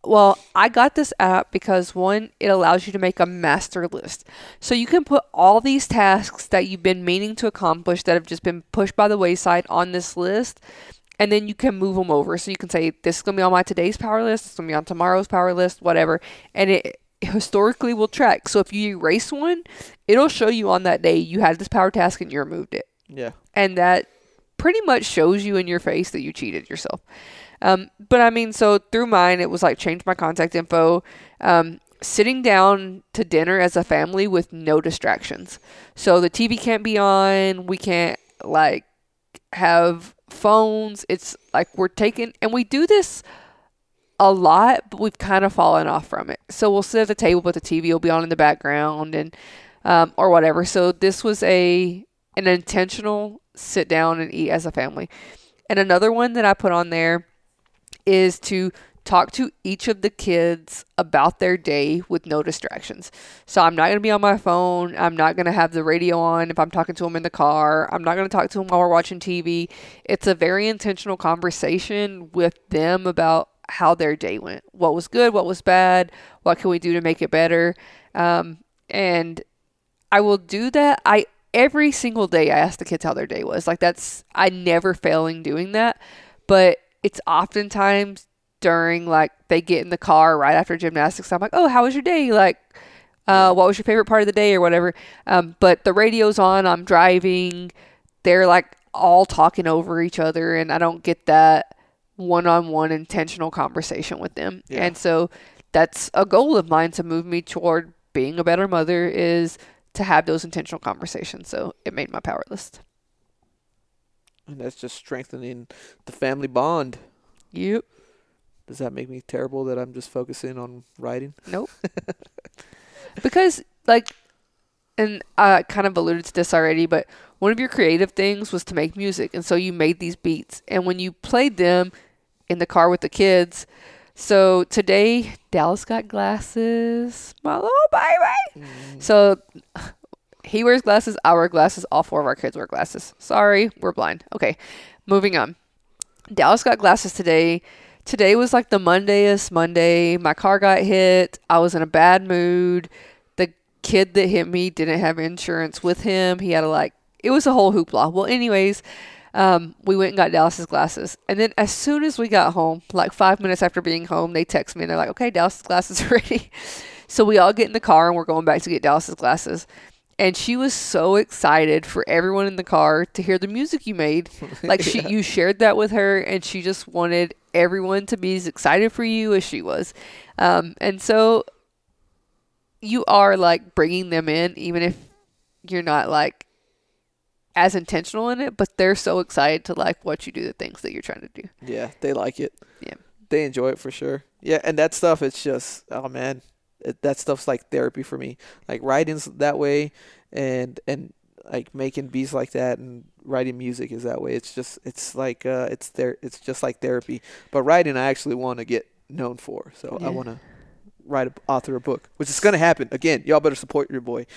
well, I got this app because one, it allows you to make a master list. So you can put all these tasks that you've been meaning to accomplish that have just been pushed by the wayside on this list. And then you can move them over. So you can say, this is going to be on my today's power list. This is going to be on tomorrow's power list, whatever. And it historically will track. So if you erase one, it'll show you on that day you had this power task and you removed it Yeah. and that pretty much shows you in your face that you cheated yourself. Um, but I mean, so through mine, it was like change my contact info, um, sitting down to dinner as a family with no distractions. So the TV can't be on. We can't like have phones. It's like we're taking, and we do this a lot, but we've kind of fallen off from it. So we'll sit at the table, but the TV will be on in the background and um, or whatever. So this was a an intentional sit down and eat as a family. And another one that I put on there is to talk to each of the kids about their day with no distractions. So I'm not going to be on my phone. I'm not going to have the radio on if I'm talking to them in the car. I'm not going to talk to them while we're watching TV. It's a very intentional conversation with them about how their day went. What was good, what was bad, what can we do to make it better? Um, and I will do that. I every single day I ask the kids how their day was. Like that's I never failing doing that. But it's oftentimes during like they get in the car right after gymnastics. I'm like, oh, how was your day? Like, uh, what was your favorite part of the day or whatever? Um, but the radio's on. I'm driving. They're like all talking over each other, and I don't get that one-on-one intentional conversation with them. Yeah. And so that's a goal of mine to move me toward being a better mother is to have those intentional conversations. So it made my power list. And that's just strengthening the family bond. Yep. Does that make me terrible that I'm just focusing on writing? Nope. because like and I kind of alluded to this already, but one of your creative things was to make music and so you made these beats and when you played them in the car with the kids so today Dallas got glasses, my little baby. Mm. So he wears glasses, I wear glasses, all four of our kids wear glasses. Sorry, we're blind. Okay, moving on. Dallas got glasses today. Today was like the Mondayest Monday. My car got hit. I was in a bad mood. The kid that hit me didn't have insurance with him. He had a like it was a whole hoopla. Well, anyways, um, we went and got Dallas's glasses. And then as soon as we got home, like five minutes after being home, they text me and they're like, okay, Dallas's glasses are ready. so we all get in the car and we're going back to get Dallas's glasses. And she was so excited for everyone in the car to hear the music you made. Like she, you shared that with her, and she just wanted everyone to be as excited for you as she was. Um, and so you are like bringing them in, even if you're not like as intentional in it, but they're so excited to like watch you do the things that you're trying to do. Yeah, they like it. Yeah. They enjoy it for sure. Yeah, and that stuff, it's just, oh man, it, that stuff's like therapy for me. Like writing's that way, and and like making beats like that and writing music is that way. It's just, it's like, uh, it's there, it's just like therapy. But writing, I actually want to get known for. So Yeah. I want to write a, author a book, which is gonna happen. Again, y'all better support your boy.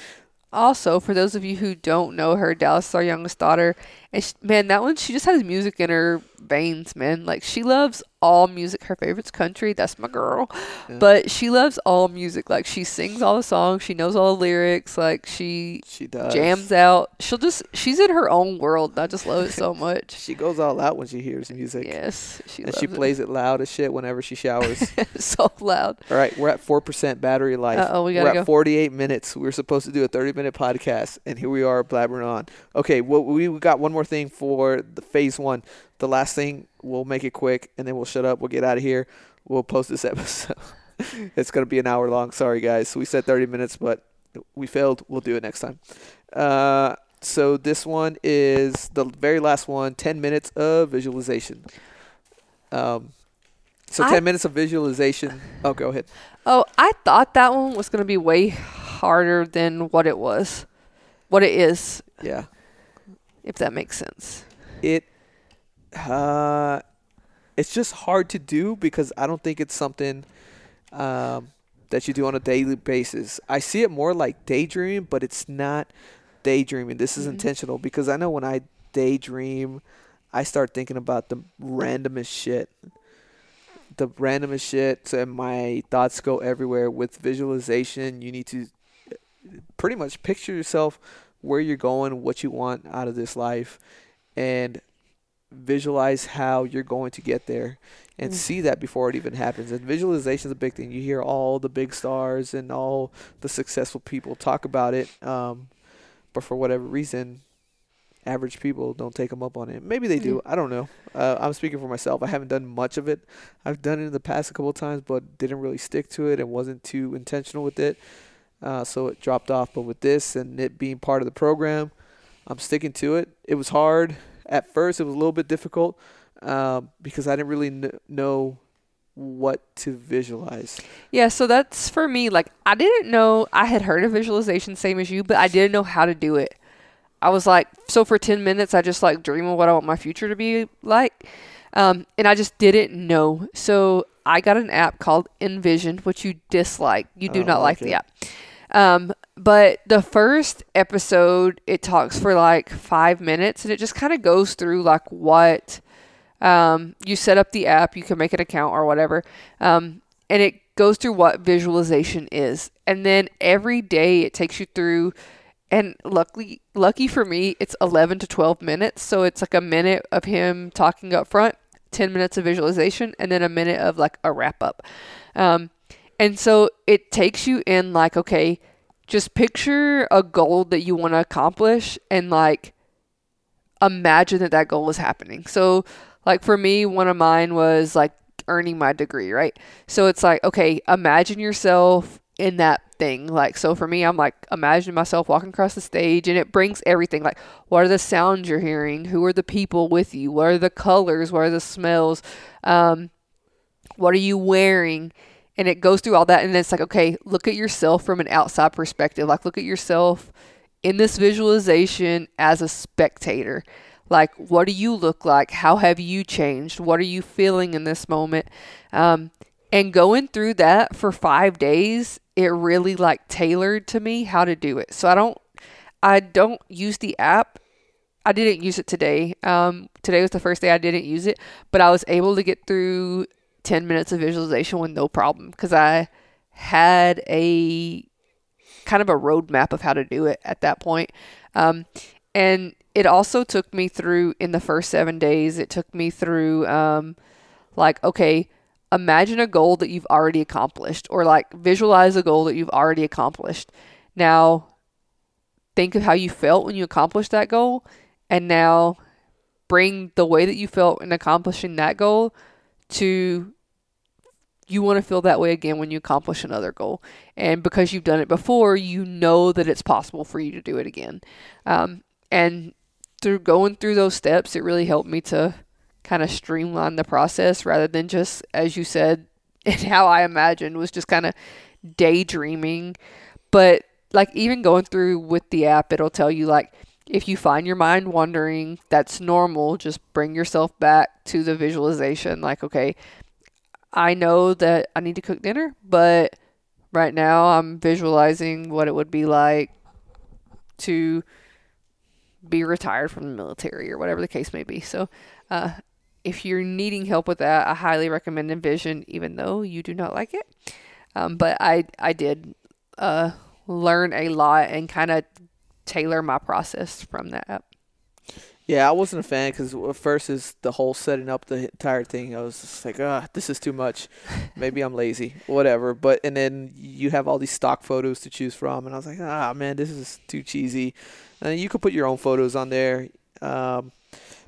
Also, for those of you who don't know her, Dallas is our youngest daughter, and she, man, that one she just has music in her veins, man. Like she loves all music. Her favorite's country. That's my girl. Yeah. But she loves all music. Like she sings all the songs. She knows all the lyrics. Like she She does. jams out. She'll just she's in her own world. And I just love it so much. She goes all out when she hears music. yes, she and she it. plays it loud as shit whenever she showers. so loud. All right, we're at four percent battery life. Uh-oh, we got we're gotta at go. forty-eight minutes. We were supposed to do a thirty-minute podcast, and here we are blabbering on. Okay, well, we we got one more thing for the phase one. The last thing, we'll make it quick, and then we'll shut up. We'll get out of here. We'll post this episode. it's gonna be an hour long. Sorry, guys. We said thirty minutes, but we failed. We'll do it next time. Uh, so this one is the very last one. Ten minutes of visualization. Um. So I- ten minutes of visualization. Oh, go ahead. Oh, I thought that one was gonna be way harder than what it was. What it is, Yeah. if that makes sense. It uh it's just hard to do because I don't think it's something um that you do on a daily basis. I see it more like daydreaming, but it's not daydreaming. This is Mhm. intentional because I know when I daydream, I start thinking about the randomest shit. The randomest shit and my thoughts go everywhere with visualization. You need to pretty much picture yourself where you're going, what you want out of this life and visualize how you're going to get there and Mm. see that before it even happens. And visualization is a big thing. You hear all the big stars and all the successful people talk about it, um, but for whatever reason, average people don't take them up on it. Maybe they do. I don't know. Uh, I'm speaking for myself. I haven't done much of it. I've done it in the past a couple of times, but didn't really stick to it and wasn't too intentional with it. Uh, so it dropped off. But with this and it being part of the program, I'm sticking to it. It was hard at first. It was a little bit difficult um, because I didn't really kn- know what to visualize. Yeah, so that's for me. Like, I didn't know I had heard of visualization, same as you, but I didn't know how to do it. I was like, so for 10 minutes, I just like dream of what I want my future to be like. Um, and I just didn't know. So I got an app called Envision, which you dislike. You do Oh, not like okay. the app. Um, but the first episode, it talks for like five minutes and it just kind of goes through like what um, you set up the app, you can make an account or whatever. Um, and it goes through what visualization is. And then every day it takes you through and luckily lucky for me it's 11 to 12 minutes so it's like a minute of him talking up front 10 minutes of visualization and then a minute of like a wrap up um, and so it takes you in like okay just picture a goal that you want to accomplish and like imagine that that goal is happening so like for me one of mine was like earning my degree right so it's like okay imagine yourself in that thing. Like, so for me, I'm like imagining myself walking across the stage and it brings everything. Like, what are the sounds you're hearing? Who are the people with you? What are the colors? What are the smells? Um, what are you wearing? And it goes through all that. And it's like, okay, look at yourself from an outside perspective. Like, look at yourself in this visualization as a spectator. Like, what do you look like? How have you changed? What are you feeling in this moment? Um, and going through that for five days it really like tailored to me how to do it so i don't i don't use the app i didn't use it today um, today was the first day i didn't use it but i was able to get through 10 minutes of visualization with no problem because i had a kind of a roadmap of how to do it at that point um, and it also took me through in the first seven days it took me through um, like okay imagine a goal that you've already accomplished or like visualize a goal that you've already accomplished. Now, think of how you felt when you accomplished that goal and now bring the way that you felt in accomplishing that goal to you want to feel that way again when you accomplish another goal. And because you've done it before, you know that it's possible for you to do it again. Um, and through going through those steps, it really helped me to kind of streamline the process rather than just, as you said, and how I imagined was just kind of daydreaming. But like even going through with the app, it'll tell you like if you find your mind wandering, that's normal. Just bring yourself back to the visualization. Like, okay, I know that I need to cook dinner, but right now I'm visualizing what it would be like to be retired from the military or whatever the case may be. So, uh, if you're needing help with that, I highly recommend Envision, even though you do not like it. Um, but I I did uh, learn a lot and kind of tailor my process from that. Yeah, I wasn't a fan because first is the whole setting up the entire thing. I was just like, ah, this is too much. Maybe I'm lazy, whatever. But and then you have all these stock photos to choose from, and I was like, ah, man, this is too cheesy. And you could put your own photos on there. Um,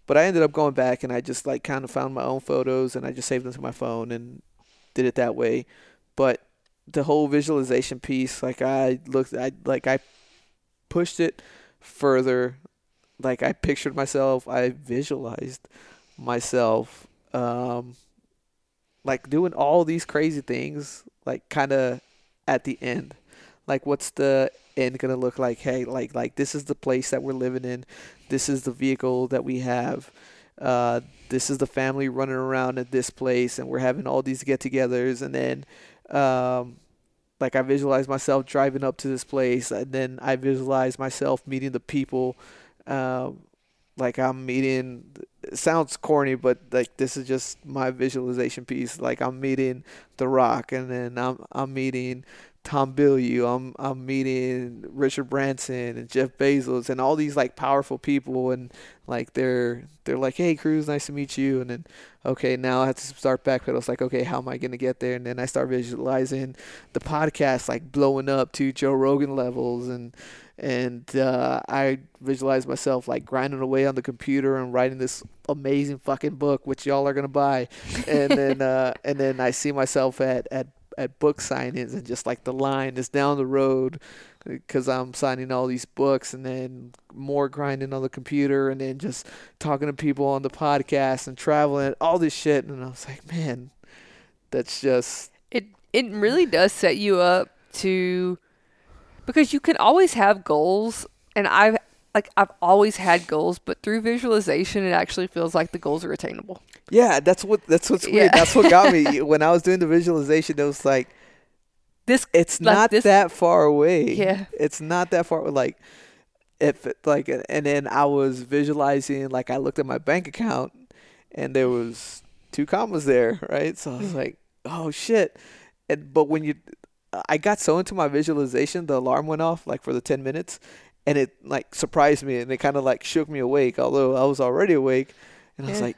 but I ended up going back and I just like kind of found my own photos and I just saved them to my phone and did it that way. But the whole visualization piece, like I looked, I like I pushed it further. Like I pictured myself, I visualized myself, um, like doing all these crazy things, like kind of at the end. Like, what's the end gonna look like? Hey, like, like this is the place that we're living in this is the vehicle that we have. Uh, this is the family running around at this place, and we're having all these get-togethers. And then, um, like I visualize myself driving up to this place, and then I visualize myself meeting the people. Um, like I'm meeting. Sounds corny, but like this is just my visualization piece. Like I'm meeting The Rock, and then I'm I'm meeting Tom Bilyeu. I'm I'm meeting Richard Branson and Jeff Bezos and all these like powerful people and like they're they're like, Hey Cruz, nice to meet you and then okay, now I have to start backpedal. It's like, okay, how am I gonna get there? And then I start visualizing the podcast like blowing up to Joe Rogan levels and and uh, I visualize myself like grinding away on the computer and writing this amazing fucking book, which y'all are gonna buy, and then uh, and then I see myself at at at book signings and just like the line is down the road because I'm signing all these books and then more grinding on the computer and then just talking to people on the podcast and traveling all this shit and I was like man that's just it it really does set you up to because you can always have goals and I've like I've always had goals, but through visualization, it actually feels like the goals are attainable. Yeah, that's what that's what's weird. Yeah. That's what got me when I was doing the visualization. It was like this. It's like not this, that far away. Yeah, it's not that far. Like if like, and then I was visualizing. Like I looked at my bank account, and there was two commas there, right? So I was hmm. like, oh shit. and but when you, I got so into my visualization, the alarm went off like for the ten minutes, and it like surprised me and it kind of like shook me awake, although I was already awake, and I was Yeah. like,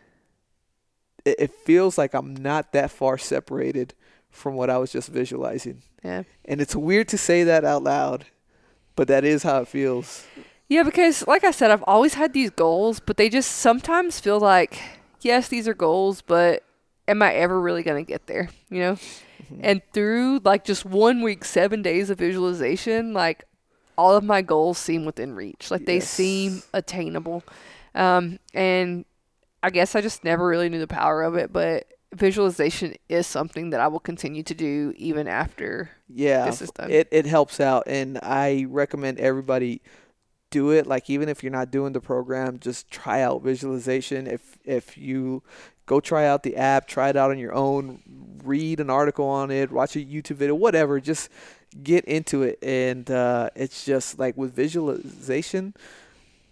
it, it feels like I'm not that far separated from what I was just visualizing, Yeah. and it's weird to say that out loud, but that is how it feels. Yeah, because like I said, I've always had these goals, but they just sometimes feel like, yes, these are goals, but am I ever really going to get there? You know? And through like just one week, seven days of visualization, like all of my goals seem within reach. Like they seem attainable. Um, and I guess I just never really knew the power of it, but visualization is something that I will continue to do even after. Yeah, This is done. it it helps out, and I recommend everybody do it. Like even if you're not doing the program, just try out visualization. If if you go try out the app, try it out on your own, read an article on it, watch a YouTube video, whatever. Just get into it, and uh, it's just like with visualization,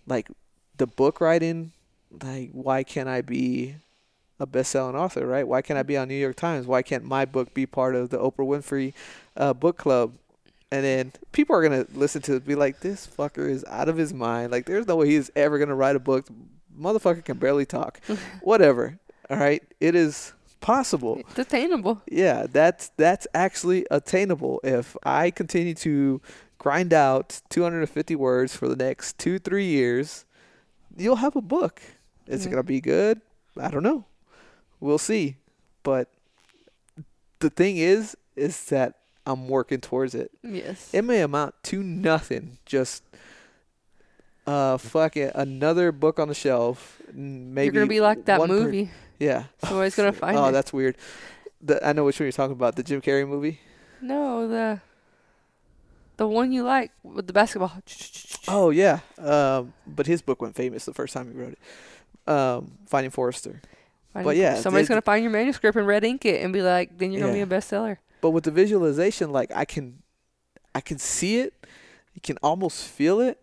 like the book writing. Like why can't I be a best-selling author, right? Why can't I be on New York Times? Why can't my book be part of the Oprah Winfrey uh, book club? And then people are gonna listen to it, be like, "This fucker is out of his mind. Like, there's no way he's ever gonna write a book. Motherfucker can barely talk. Whatever. All right, it is possible. It's attainable. Yeah, that's that's actually attainable. If I continue to grind out 250 words for the next two three years, you'll have a book. Is it Mhm. gonna be good? I don't know. We'll see. But the thing is, is that I'm working towards it. Yes. It may amount to nothing, just uh fucking another book on the shelf. Maybe You're gonna be like that one per- movie. yeah. Somebody's gonna find oh, it. that's weird. The, I know which one you're talking about. The Jim Carrey movie. No, the the one you like with the basketball. Oh yeah. Um, but his book went famous the first time he wrote it. Um, Finding Forrester. Finding- but yeah, somebody's the- gonna find your manuscript and red ink it and be like, then you're gonna be a bestseller. But with the visualization, like I can, I can see it. You can almost feel it.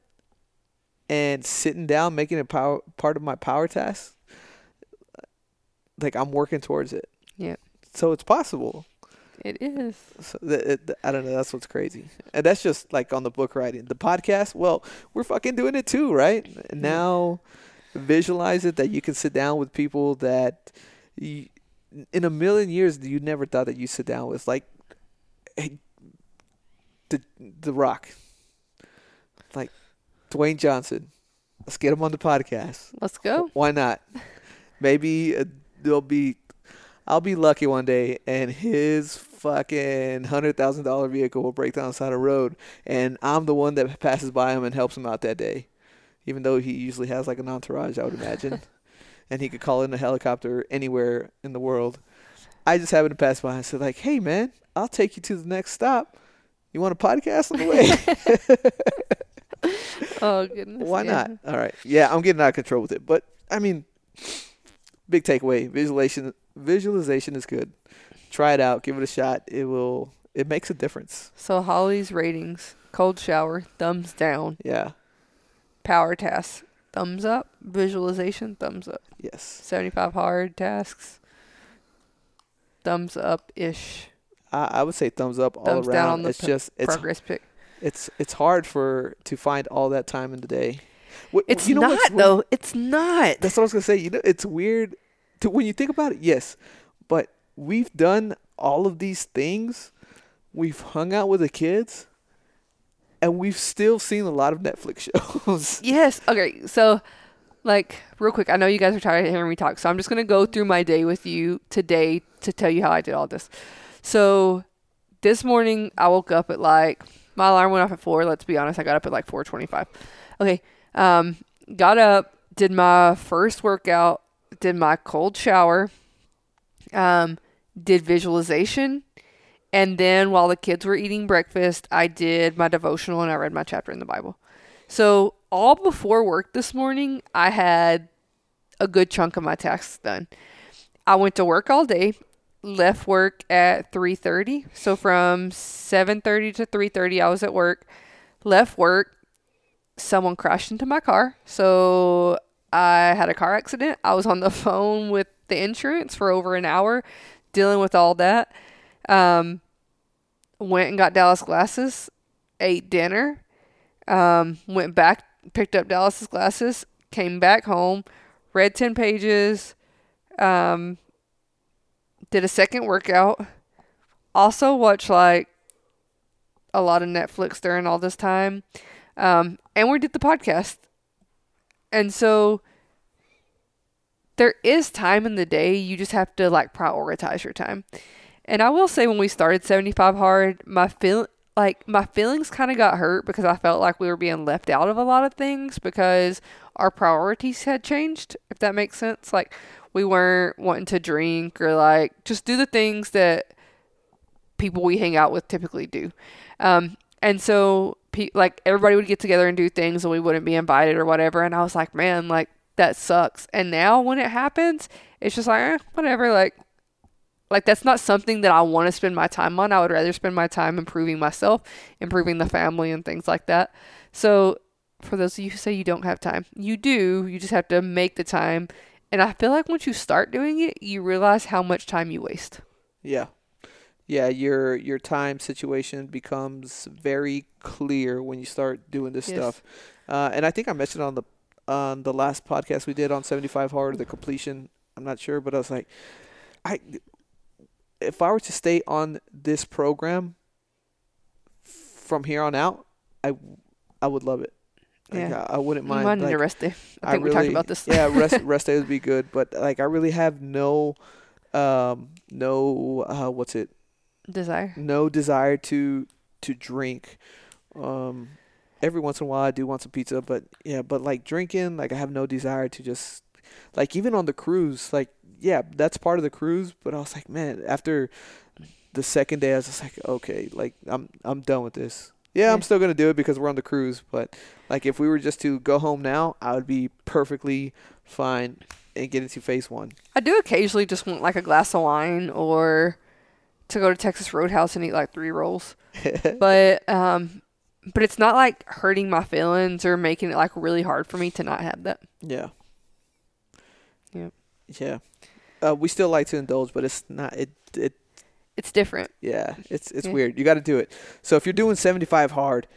And sitting down, making it power part of my power task. Like I'm working towards it. Yeah. So it's possible. It is. So th- it, I don't know. That's what's crazy, and that's just like on the book writing. The podcast, well, we're fucking doing it too, right? Now, visualize it that you can sit down with people that, you, in a million years, you never thought that you sit down with, like, hey, the the Rock, like Dwayne Johnson. Let's get him on the podcast. Let's go. Why not? Maybe uh, there'll be. I'll be lucky one day, and his fucking hundred thousand dollar vehicle will break down the side of the road, and I'm the one that passes by him and helps him out that day, even though he usually has like an entourage, I would imagine, and he could call in a helicopter anywhere in the world. I just happened to pass by and said like, "Hey man, I'll take you to the next stop. You want a podcast on the way?" Oh goodness. Why yeah. not? All right. Yeah, I'm getting out of control with it. But I mean, big takeaway: visualization. Visualization is good. Try it out. Give it a shot. It will. It makes a difference. So Holly's ratings: cold shower, thumbs down. Yeah. Power tasks, thumbs up. Visualization, thumbs up. Yes. Seventy-five hard tasks, thumbs up ish. I, I would say thumbs up all Thumbs around. down on the it's p- just it's Progress pic. it's it's hard for to find all that time in the day. Wh- It's you know not though. It's not. That's what I was gonna say. You know, it's weird to when you think about it. Yes, but we've done all of these things. We've hung out with the kids, and we've still seen a lot of Netflix shows. Yes. Okay. So, like, real quick, I know you guys are tired of hearing me talk, so I'm just gonna go through my day with you today to tell you how I did all this. So, this morning I woke up at like my alarm went off at four. Let's be honest, I got up at like four twenty-five. Okay. Um, got up, did my first workout, did my cold shower, um, did visualization. And then while the kids were eating breakfast, I did my devotional and I read my chapter in the Bible. So, all before work this morning, I had a good chunk of my tasks done. I went to work all day, left work at 3:30. So from 7:30 to 3:30 I was at work. Left work, someone crashed into my car. So, I had a car accident. I was on the phone with the insurance for over an hour dealing with all that. Um went and got Dallas glasses, ate dinner, um, went back, picked up Dallas's glasses, came back home, read 10 pages, um, did a second workout, also watched like a lot of Netflix during all this time, um, and we did the podcast. And so there is time in the day, you just have to like prioritize your time. And I will say when we started 75 hard, my feel like my feelings kind of got hurt because I felt like we were being left out of a lot of things because our priorities had changed, if that makes sense. Like we weren't wanting to drink or like just do the things that people we hang out with typically do. Um, and so pe- like everybody would get together and do things and we wouldn't be invited or whatever. And I was like, man, like that sucks. And now when it happens, it's just like, eh, whatever. Like like that's not something that I want to spend my time on. I would rather spend my time improving myself, improving the family and things like that. So for those of you who say you don't have time, you do. You just have to make the time. And I feel like once you start doing it, you realize how much time you waste. Yeah. Yeah, your your time situation becomes very clear when you start doing this Yes. stuff. Uh, and I think I mentioned on the on the last podcast we did on 75 hard the completion. I'm not sure, but I was like I if I were to stay on this program from here on out, I I would love it. Like, Yeah. I, I wouldn't mind. need like, a rest day. I I think we talked about this. yeah, rest rest day would be good, but like I really have no, um, no, uh, what's it? Desire. No desire to to drink. Um, every once in a while I do want some pizza, but yeah, but like drinking, like I have no desire to just, like even on the cruise, like yeah, that's part of the cruise, but I was like, man, after the second day, I was just like, okay, like I'm I'm done with this. Yeah, I'm still gonna do it because we're on the cruise, but like if we were just to go home now, I would be perfectly fine and get into phase one. I do occasionally just want like a glass of wine or to go to Texas Roadhouse and eat like three rolls. but um but it's not like hurting my feelings or making it like really hard for me to not have that. Yeah. Yeah. Yeah. Uh, we still like to indulge, but it's not. It. It. It's different. Yeah. It's. It's Yeah. weird. You got to do it. So if you're doing 75 hard,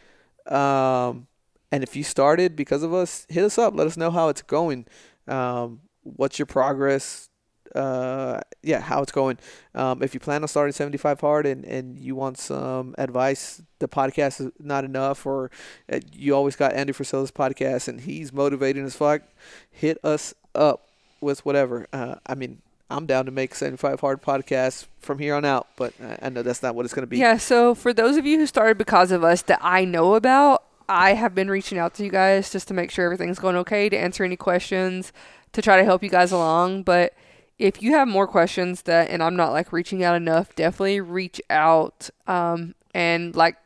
um, and if you started because of us, hit us up. Let us know how it's going. Um, what's your progress? Uh, yeah, how it's going. Um, if you plan on starting 75 hard and, and you want some advice, the podcast is not enough, or uh, you always got Andy Frisella's podcast and he's motivating as fuck, hit us up with whatever. Uh, I mean, I'm down to make 75 hard podcasts from here on out, but I, know that's not what it's going to be. Yeah, so for those of you who started because of us that I know about, I have been reaching out to you guys just to make sure everything's going okay, to answer any questions, to try to help you guys along. But if you have more questions that and I'm not like reaching out enough, definitely reach out. Um, and like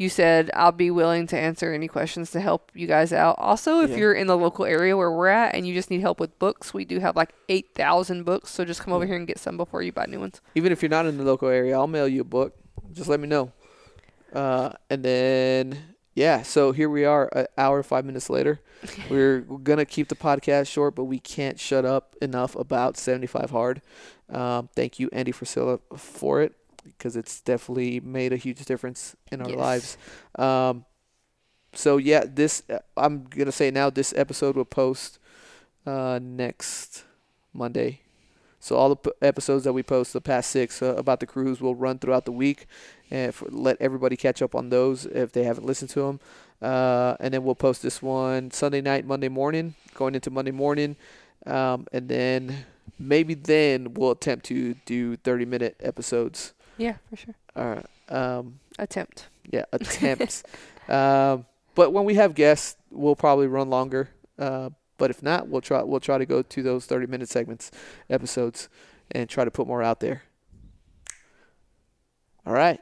you said, I'll be willing to answer any questions to help you guys out. Also, if Yeah. you're in the local area where we're at and you just need help with books, we do have like 8,000 books. So just come over here and get some before you buy new ones. Even if you're not in the local area, I'll mail you a book. Just let me know. Uh, and then yeah, so here we are, an hour five minutes later. We're, we're gonna keep the podcast short, but we can't shut up enough about 75 hard. Um, thank you, Andy Frisella, for it because it's definitely made a huge difference in our Yes. lives. Um, so yeah, this I'm gonna say now. This episode will post uh, next Monday. So all the p- episodes that we post, the past six uh, about the cruise, will run throughout the week, and for, let everybody catch up on those if they haven't listened to them. Uh, and then we'll post this one Sunday night, Monday morning, going into Monday morning, um, and then maybe then we'll attempt to do 30 minute episodes. Yeah, for sure. Uh, um, Attempt. yeah, attempts. um, but when we have guests, we'll probably run longer. Uh, but if not, we'll try we'll try to go to those thirty minute segments, episodes, and try to put more out there. All right,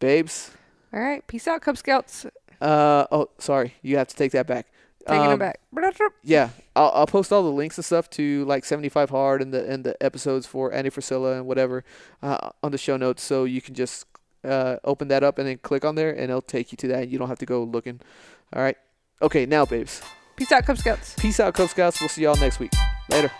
babes. All right. Peace out, Cub Scouts. Uh oh, sorry, you have to take that back. Taking it Um, back. Yeah, I'll, I'll post all the links and stuff to like 75 hard and the and the episodes for Andy Frisella and whatever uh, on the show notes, so you can just uh, open that up and then click on there, and it'll take you to that. You don't have to go looking. All right. Okay, now, babes. Peace out, Cub Scouts. Peace out, Cub Scouts. We'll see y'all next week. Later.